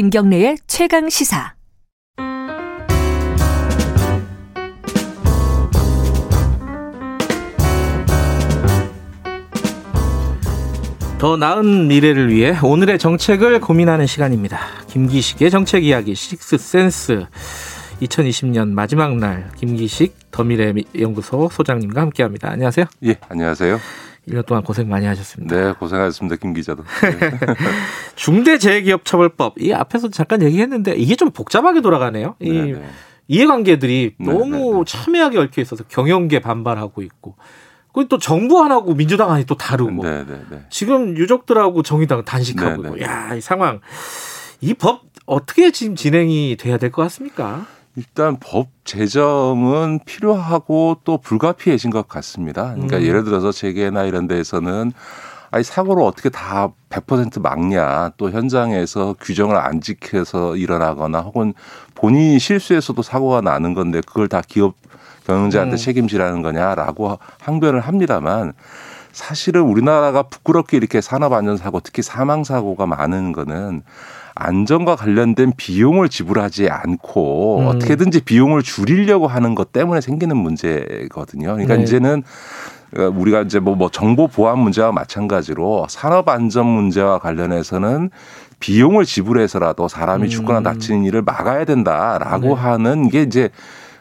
김경래의 최강 시사. 더 나은 미래를 위해 오늘의 정책을 고민하는 시간입니다. 김기식의 정책 이야기 식스센스 2020년 마지막 날 김기식 더미래 연구소 소장님과 함께합니다. 안녕하세요. 예, 안녕하세요. 1년 동안 고생 많이 하셨습니다. 네, 고생하셨습니다. 김 기자도. 네. 중대재해기업처벌법 이 앞에서 잠깐 얘기했는데 이게 좀 복잡하게 돌아가네요. 이 네네. 네. 이해관계들이 네네. 너무 네, 네. 첨예하게 얽혀 있어서 경영계 반발하고 있고 그리고 또 정부 하나고 민주당 하나 또 다르고 네네네. 지금 유족들하고 정의당은 단식하고 있고 야 이 상황 이 법 어떻게 지금 진행이 돼야 될 것 같습니까? 일단 법 제정은 필요하고 또 불가피해진 것 같습니다. 그러니까 음. 예를 들어서 재계나 이런 데에서는 아니 사고를 어떻게 다 100% 막냐 또 현장에서 규정을 안 지켜서 일어나거나 혹은 본인이 실수해서도 사고가 나는 건데 그걸 다 기업 경영자한테 음. 책임지라는 거냐라고 항변을 합니다만 사실은 우리나라가 부끄럽게 이렇게 산업 안전 사고 특히 사망 사고가 많은 거는 안전과 관련된 비용을 지불하지 않고 음. 어떻게든지 비용을 줄이려고 하는 것 때문에 생기는 문제거든요. 그러니까 네. 이제는 어, 우리가 이제 뭐, 뭐 정보 보안 문제와 마찬가지로 산업 안전 문제와 관련해서는 비용을 지불해서라도 사람이 죽거나 음. 다치는 일을 막아야 된다라고 네. 하는 게 이제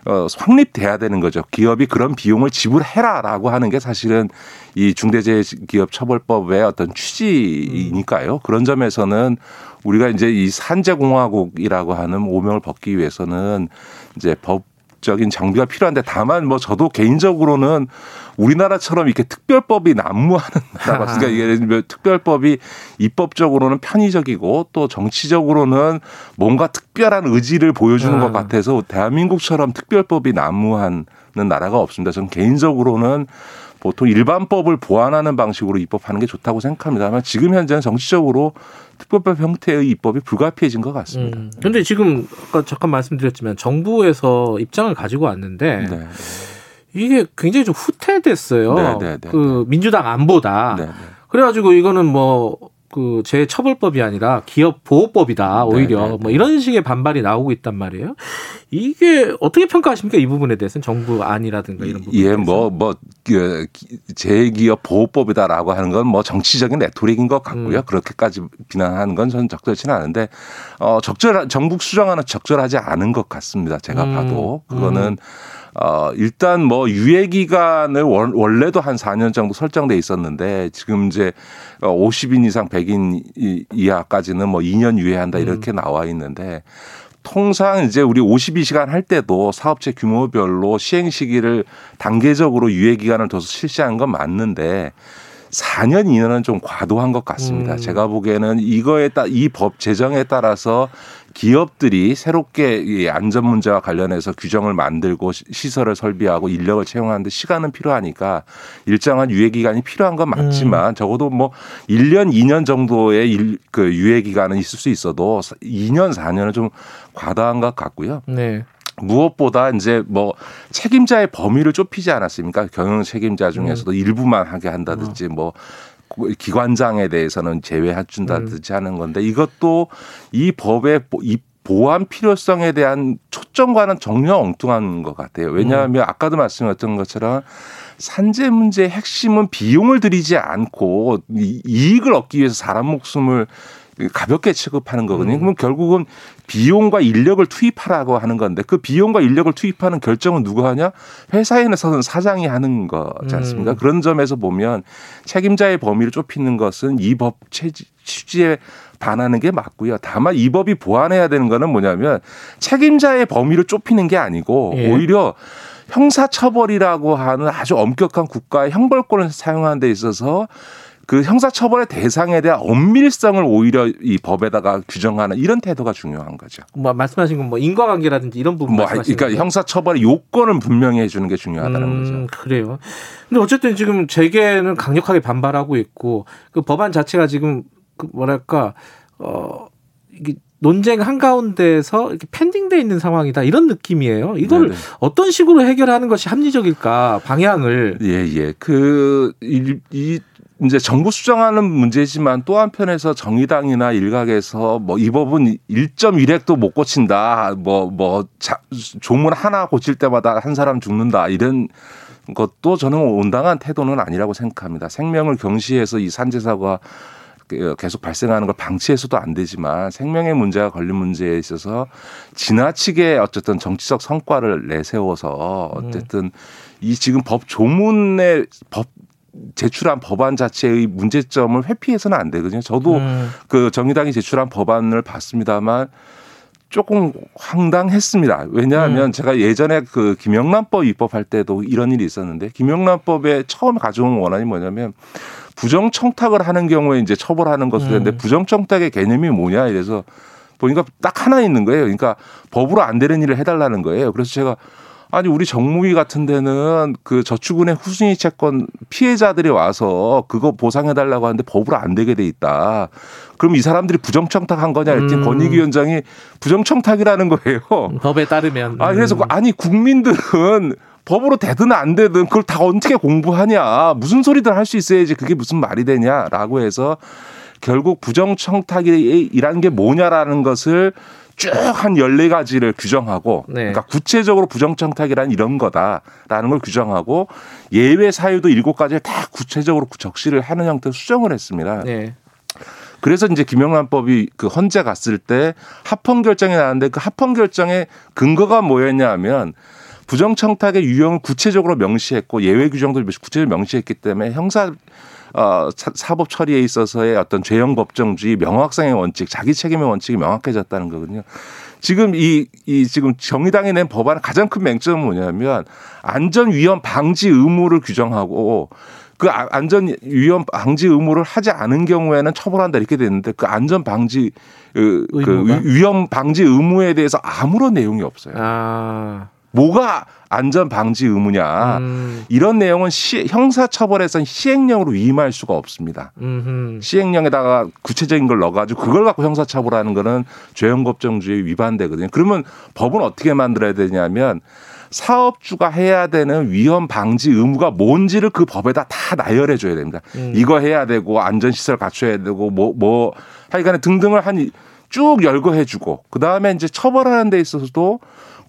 어, 확립돼야 되는 거죠. 기업이 그런 비용을 지불해라라고 하는 게 사실은 이 중대재해기업처벌법의 어떤 취지이니까요. 그런 점에서는 우리가 이제 이 산재공화국이라고 하는 오명을 벗기 위해서는 이제 법 적인 장비가 필요한데 다만 뭐 저도 개인적으로는 우리나라처럼 이렇게 특별법이 난무하는 나라가 그러니까 이게 특별법이 입법적으로는 편의적이고 또 정치적으로는 뭔가 특별한 의지를 보여주는 것 아. 같아서 대한민국처럼 특별법이 난무하는 나라가 없습니다. 저는 개인적으로는 보통 일반법을 보완하는 방식으로 입법하는 게 좋다고 생각합니다만 지금 현재는 정치적으로 특별법 형태의 입법이 불가피해진 것 같습니다. 음. 근데 지금 아까 잠깐 말씀드렸지만 정부에서 입장을 가지고 왔는데 네. 이게 굉장히 좀 후퇴됐어요. 네, 네, 네그 네. 민주당 안보다. 네, 그래가지고 이거는 뭐 그 재처벌법이 아니라 기업 보호법이다 오히려. 뭐 이런 식의 반발이 나오고 있단 말이에요. 이게 어떻게 평가하십니까 이 부분에 대해서는 정부 안이라든가 이런 부분. 예, 뭐뭐 그 재기업 보호법이다라고 하는 건 뭐 정치적인 레토릭인 것 같고요. 음. 그렇게까지 비난하는 건 저는 적절치는 않은데 어 적절 정국 수정안은 적절하지 않은 것 같습니다. 제가 음. 봐도 그거는. 음. 어, 일단 뭐 유예 기간을 원래도 한 4년 정도 설정돼 있었는데 지금 이제 50인 이상 100인 이하까지는 뭐 2년 유예한다 이렇게 음. 나와 있는데 통상 이제 우리 52시간 할 때도 사업체 규모별로 시행 시기를 단계적으로 유예 기간을 둬서 실시한 건 맞는데 4년 이내는 좀 과도한 것 같습니다. 음. 제가 보기에는 이거에 따 이 법 제정에 따라서 기업들이 새롭게 이 안전 문제와 관련해서 규정을 만들고 시설을 설비하고 인력을 채용하는데 시간은 필요하니까 일정한 유예 기간이 필요한 건 맞지만 음. 적어도 뭐 1년, 2년 정도의 일, 그 유예 기간은 있을 수 있어도 2년, 4년은 좀 과다한 것 같고요. 네. 무엇보다 이제 뭐 책임자의 범위를 좁히지 않았습니까? 경영 책임자 중에서도 음. 일부만 하게 한다든지 음. 뭐 기관장에 대해서는 제외해 준다든지 음. 하는 건데 이것도 이 법의 이 보안 필요성에 대한 초점과는 전혀 엉뚱한 것 같아요. 왜냐하면 음. 아까도 말씀하셨던 것처럼 산재 문제의 핵심은 비용을 들이지 않고 이익을 얻기 위해서 사람 목숨을 가볍게 취급하는 거거든요. 음. 그러면 결국은 비용과 인력을 투입하라고 하는 건데 그 비용과 인력을 투입하는 결정은 누가 하냐? 회사에서는 사장이 하는 거지 않습니까? 음. 그런 점에서 보면 책임자의 범위를 좁히는 것은 이 법 취지에 반하는 게 맞고요. 다만 이 법이 보완해야 되는 거는 뭐냐면 책임자의 범위를 좁히는 게 아니고 예. 오히려 형사처벌이라고 하는 아주 엄격한 국가의 형벌권을 사용하는 데 있어서 그 형사처벌의 대상에 대한 엄밀성을 오히려 이 법에다가 규정하는 이런 태도가 중요한 거죠. 뭐 말씀하신 건 뭐 인과관계라든지 이런 부분 뭐 그러니까 형사처벌의 요건을 분명히 해주는 게 중요하다는 음, 거죠. 그래요. 근데 어쨌든 지금 재계는 강력하게 반발하고 있고 그 법안 자체가 지금 그 뭐랄까 어 이게 논쟁 한가운데서 이렇게 팬딩돼 있는 상황이다 이런 느낌이에요. 이걸 네네. 어떤 식으로 해결하는 것이 합리적일까 방향을 예예 예. 그이 이제 정부 수정하는 문제지만 또 한편에서 정의당이나 일각에서 뭐 이 법은 1.1핵도 못 고친다. 뭐뭐 뭐 조문 하나 고칠 때마다 한 사람 죽는다. 이런 것도 저는 온당한 태도는 아니라고 생각합니다. 생명을 경시해서 이 산재 사고가 계속 발생하는 걸 방치해서도 안 되지만 생명의 문제가 걸린 문제에 있어서 지나치게 어쨌든 정치적 성과를 내세워서 어쨌든 이 지금 법 조문의 법 제출한 법안 자체의 문제점을 회피해서는 안 되거든요. 저도 음. 그 정의당이 제출한 법안을 봤습니다만 조금 황당했습니다. 왜냐하면 음. 제가 예전에 그 김영란법 입법할 때도 이런 일이 있었는데 김영란법에 처음 가져온 원안이 뭐냐면 부정 청탁을 하는 경우에 이제 처벌하는 것을 했는데 음. 부정 청탁의 개념이 뭐냐 이래서 보니까 딱 하나 있는 거예요. 그러니까 법으로 안 되는 일을 해달라는 거예요. 그래서 제가 아니 우리 정무위 같은 데는 그 저축은행 후순위 채권 피해자들이 와서 그거 보상해 달라고 하는데 법으로 안 되게 돼 있다. 그럼 이 사람들이 부정청탁한 거냐 했더니 음. 권익위 원장이 부정청탁이라는 거예요. 법에 따르면. 아 그래서 음. 아니 국민들은 법으로 되든 안 되든 그걸 다 어떻게 공부하냐 무슨 소리들 할 수 있어야지 그게 무슨 말이 되냐라고 해서 결국 부정청탁이란 게 뭐냐라는 것을 쭉 한 열네 가지를 규정하고 네. 그러니까 구체적으로 부정청탁이란 이런 거다라는 걸 규정하고 예외 사유도 일곱 가지를 다 구체적으로 적시를 하는 형태로 수정을 했습니다. 네. 그래서 이제 김영란법이 그 헌재 갔을 때 합헌 결정이 나왔는데 그 합헌 결정의 근거가 뭐였냐면 부정청탁의 유형을 구체적으로 명시했고 예외 규정도 구체적으로 명시했기 때문에 형사 어, 사법 처리에 있어서의 어떤 죄형 법정주의 명확성의 원칙, 자기 책임의 원칙이 명확해졌다는 거거든요. 지금 이, 이 지금 정의당이 낸 법안의 가장 큰 맹점은 뭐냐면 안전 위험 방지 의무를 규정하고 그 아, 안전 위험 방지 의무를 하지 않은 경우에는 처벌한다 이렇게 됐는데 그 안전 방지 그, 그 위험 방지 의무에 대해서 아무런 내용이 없어요. 아. 뭐가 안전 방지 의무냐 음. 이런 내용은 시, 형사처벌에선 시행령으로 위임할 수가 없습니다. 음흠. 시행령에다가 구체적인 걸 넣어가지고 그걸 갖고 형사처벌하는 거는 죄형법정주의 위반되거든요. 그러면 법은 어떻게 만들어야 되냐면 사업주가 해야 되는 위험 방지 의무가 뭔지를 그 법에다 다 나열해 줘야 됩니다. 음. 이거 해야 되고 안전 시설 갖춰야 되고 뭐, 뭐 하여간에 등등을 한 쭉 열거해 주고 그 다음에 이제 처벌하는 데 있어서도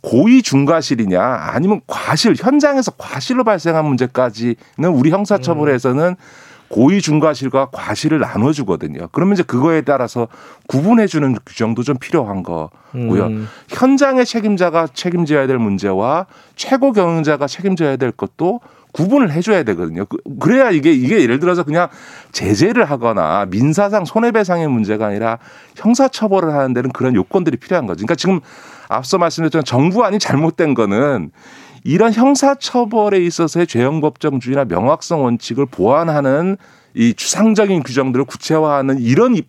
고의 중과실이냐 아니면 과실 현장에서 과실로 발생한 문제까지는 우리 형사처벌에서는 고의 중과실과 과실을 나눠주거든요. 그러면 이제 그거에 따라서 구분해주는 규정도 좀 필요한 거고요. 음. 현장의 책임자가 책임져야 될 문제와 최고 경영자가 책임져야 될 것도 구분을 해줘야 되거든요. 그, 그래야 이게 이게 예를 들어서 그냥 제재를 하거나 민사상 손해배상의 문제가 아니라 형사처벌을 하는 데는 그런 요건들이 필요한 거죠. 그러니까 지금 앞서 말씀드렸던 정부안이 잘못된 거는 이런 형사처벌에 있어서의 죄형법정주의나 명확성 원칙을 보완하는 이 추상적인 규정들을 구체화하는 이런 그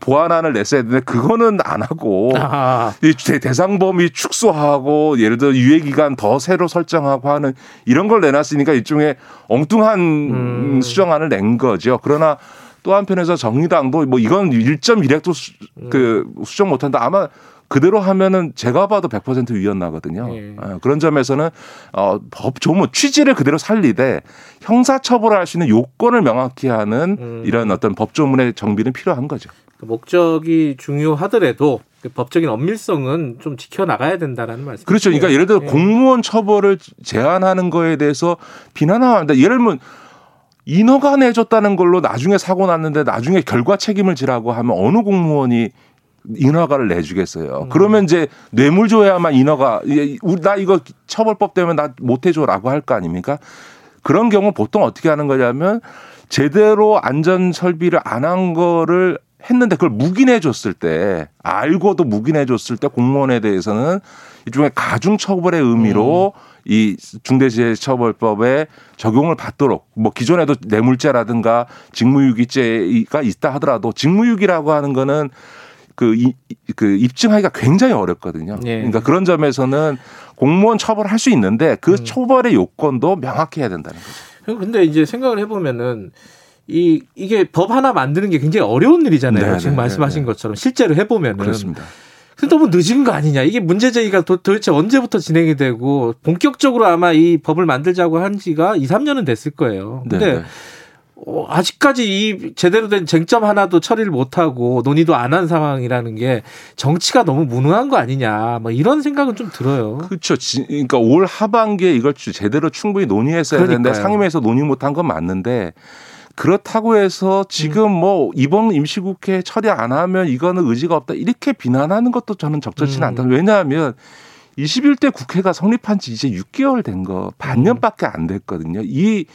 보완안을 냈어야 되는데 그거는 안 하고 아하. 이 대상 범위 축소하고 예를 들어 유예 기간 더 새로 설정하고 하는 이런 걸 내놨으니까 일종의 엉뚱한 음. 수정안을 낸 거죠. 그러나 또 한편에서 정의당도 뭐 이건 1.1핵도 수, 그 수정 못한다. 아마 그대로 하면은 제가 봐도 100% 위헌 나거든요. 예. 어, 그런 점에서는 어, 법 조문 취지를 그대로 살리되 형사 처벌할 수 있는 요건을 명확히 하는 음. 이런 어떤 법 조문의 정비는 필요한 거죠. 그 목적이 중요하더라도 그 법적인 엄밀성은 좀 지켜 나가야 된다라는 말씀. 그렇죠. 그러니까 예를 들어 예. 공무원 처벌을 제한하는 거에 대해서 비난합니다. 예를 들면 인허가 내줬다는 걸로 나중에 사고 났는데 나중에 결과 책임을 지라고 하면 어느 공무원이 인허가를 내주겠어요. 음. 그러면 이제 뇌물 줘야만 인허가 나 이거 처벌법 때문에 나 못 해줘라고 할 거 아닙니까? 그런 경우 보통 어떻게 하는 거냐면 제대로 안전 설비를 안 한 거를 했는데 그걸 묵인해 줬을 때 알고도 묵인해 줬을 때 공무원에 대해서는 일종의 가중 처벌의 의미로 음. 이 중대재해처벌법에 적용을 받도록 뭐 기존에도 뇌물죄라든가 직무유기죄가 있다 하더라도 직무유기라고 하는 거는 그, 이, 그 입증하기가 굉장히 어렵거든요. 예. 그러니까 그런 점에서는 공무원 처벌할 수 있는데 그 음. 처벌의 요건도 명확해야 된다는 거죠. 근데 이제 생각을 해보면은 이 이게 법 하나 만드는 게 굉장히 어려운 일이잖아요. 네네, 지금 네, 말씀하신 네네. 것처럼 실제로 해보면은 그렇습니다. 근데 너무 늦은 거 아니냐? 이게 문제 제기가 도, 대체 언제부터 진행이 되고 본격적으로 아마 이 법을 만들자고 한 지가 2, 3년은 됐을 거예요. 근데 네네. 어, 아직까지 이 제대로 된 쟁점 하나도 처리를 못하고 논의도 안 한 상황이라는 게 정치가 너무 무능한 거 아니냐, 뭐 이런 생각은 좀 들어요. 그렇죠. 그러니까 올 하반기에 이걸 제대로 충분히 논의했어야 그러니까요. 되는데 상임위에서 논의 못한 건 맞는데 그렇다고 해서 지금 음. 뭐 이번 임시국회 처리 안 하면 이거는 의지가 없다 이렇게 비난하는 것도 저는 적절치는 음. 않다. 왜냐하면 21대 국회가 성립한 지 이제 6개월 된 거 반년밖에 안 됐거든요. 이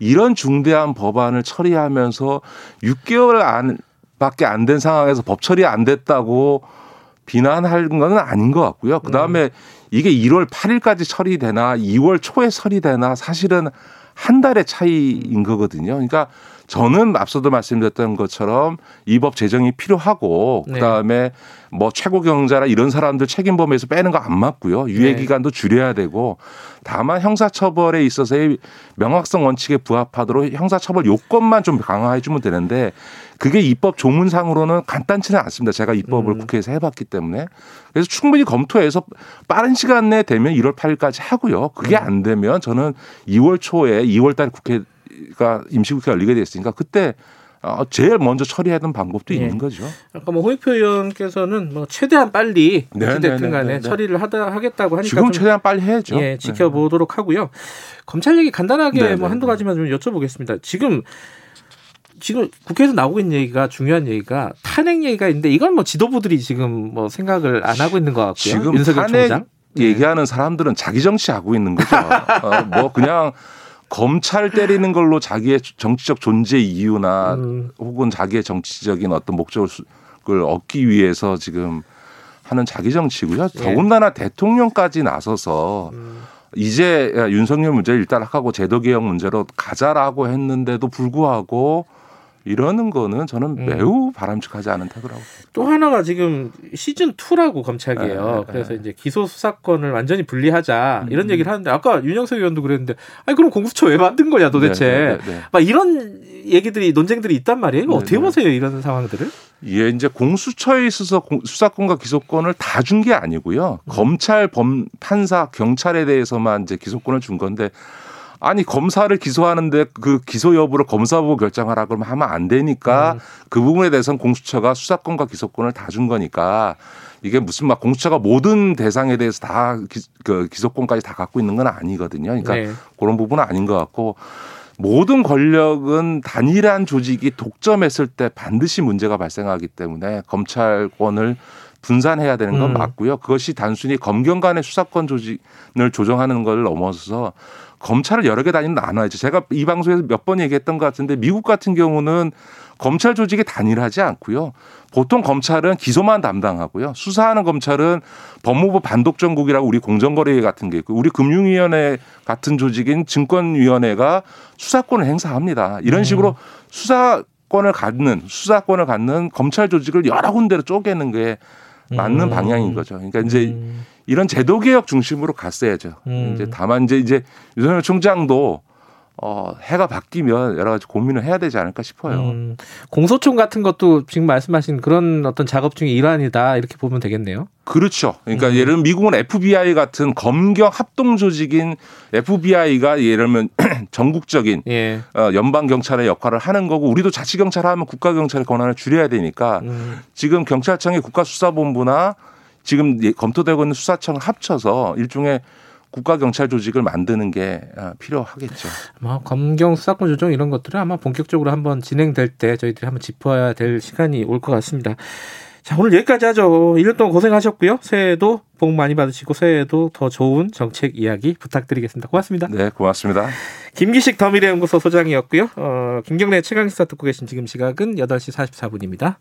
이런 중대한 법안을 처리하면서 6개월 안 밖에 안 된 상황에서 법 처리 안 됐다고 비난할 건 아닌 것 같고요. 그 다음에 음. 이게 1월 8일까지 처리되나 2월 초에 처리되나 사실은 한 달의 차이인 거거든요. 그러니까 저는 앞서도 말씀드렸던 것처럼 이 법 제정이 필요하고 네. 그다음에 뭐 최고 경자라 이런 사람들 책임 범위에서 빼는 거 안 맞고요. 유예 네. 기간도 줄여야 되고 다만 형사 처벌에 있어서의 명확성 원칙에 부합하도록 형사 처벌 요건만 좀 강화해 주면 되는데 그게 입법 조문상으로는 간단치는 않습니다. 제가 입법을 음. 국회에서 해봤기 때문에 그래서 충분히 검토해서 빠른 시간 내에 되면 1월 8일까지 하고요. 그게 음. 안 되면 저는 2월 초에 2월 달 국회 가 임시국회가 열리게 됐으니까 그때 어, 제일 먼저 되는 방법도 네. 있는 거죠. 아까 뭐 홍익표 의원께서는 뭐 최대한 빨리 네, 어쨌든 네, 간에 네, 처리를 하다 하겠다고 하니까 지금 최대한 빨리 해야죠. 예, 지켜보도록 하고요. 검찰 얘기 간단하게 뭐 한두 가지만 좀 여쭤보겠습니다. 지금 지금 국회에서 나오고 있는 얘기가 중요한 얘기가 탄핵 얘기가 있는데 이건 뭐 지도부들이 지금 뭐 생각을 안 하고 있는 것 같고요. 지금 윤석열 탄핵 총장 얘기하는 사람들은 자기 정치 하고 있는 거죠. 어, 뭐 그냥 검찰 때리는 걸로 자기의 정치적 존재 이유나 음. 혹은 자기의 정치적인 어떤 목적을 얻기 위해서 지금 하는 자기 정치고요. 예. 더군다나 대통령까지 나서서 음. 이제 윤석열 문제 일단락하고 제도 개혁 문제로 가자라고 했는데도 불구하고 이러는 거는 저는 음. 매우 바람직하지 않은 태도라고. 또 하나가 지금 시즌 2라고 검찰이에요. 그래서 이제 기소 수사권을 완전히 분리하자 이런 음. 얘기를 하는데 아까 윤영석 의원도 그랬는데 아니 그럼 공수처 왜 만든 거냐 도대체. 네, 네, 네. 막 이런 얘기들이 논쟁들이 있단 말이에요. 이거 어떻게 보세요 이런 상황들을? 예, 이제 공수처에 있어서 수사권과 기소권을 다 준 게 아니고요. 음. 검찰, 범, 판사, 경찰에 대해서만 이제 기소권을 준 건데 아니 검사를 기소하는데 그 기소 여부를 검사보고 결정하라 그러면 하면 안 되니까 음. 그 부분에 대해서는 공수처가 수사권과 기소권을 다 준 거니까 이게 무슨 막 공수처가 모든 대상에 대해서 다 기, 그 기소권까지 다 갖고 있는 건 아니거든요. 그러니까 네. 그런 부분은 아닌 것 같고 모든 권력은 단일한 조직이 독점했을 때 반드시 문제가 발생하기 때문에 검찰권을 분산해야 되는 건 음. 맞고요. 그것이 단순히 검경 간의 수사권 조직을 조정하는 걸 넘어서서 검찰을 여러 개 단위로 나눠야죠. 제가 이 방송에서 몇 번 얘기했던 것 같은데 미국 같은 경우는 검찰 조직이 단일하지 않고요. 보통 검찰은 기소만 담당하고요. 수사하는 검찰은 법무부 반독정국이라고 우리 공정거래 같은 게 있고 우리 금융위원회 같은 조직인 증권위원회가 수사권을 행사합니다. 이런 음. 식으로 수사권을 갖는 수사권을 갖는 검찰 조직을 여러 군데로 쪼개는 게 맞는 음. 방향인 거죠. 그러니까 이제 음. 이런 제도 개혁 중심으로 갔어야죠. 음. 이제 다만 이제 이제 윤석열 총장도 어, 해가 바뀌면 여러 가지 고민을 해야 되지 않을까 싶어요. 음, 공소총 같은 것도 지금 말씀하신 그런 어떤 작업 중의 일환이다 이렇게 보면 되겠네요. 그렇죠. 그러니까 음. 예를 들면 미국은 FBI 같은 검경 합동 조직인 FBI가 예를 들면 전국적인 예. 어, 연방 경찰의 역할을 하는 거고 우리도 자치 경찰 하면 국가 경찰의 권한을 줄여야 되니까 음. 지금 경찰청의 국가수사본부나 지금 검토되고 있는 수사청을 합쳐서 일종의 국가 경찰 조직을 만드는 게 아, 필요하겠죠. 뭐 검경 수사권 조정 이런 것들은 아마 본격적으로 한번 진행될 때 저희들이 한번 짚어야 될 시간이 올 것 같습니다. 자, 오늘 여기까지 하죠. 1년 동안 고생하셨고요. 새해에도 복 많이 받으시고 새해에도 더 좋은 정책 이야기 부탁드리겠습니다. 고맙습니다. 네, 고맙습니다. 김기식 더미래연구소 소장이었고요. 어, 김경래 최강시사 듣고 계신 지금 시각은 8시 44분입니다.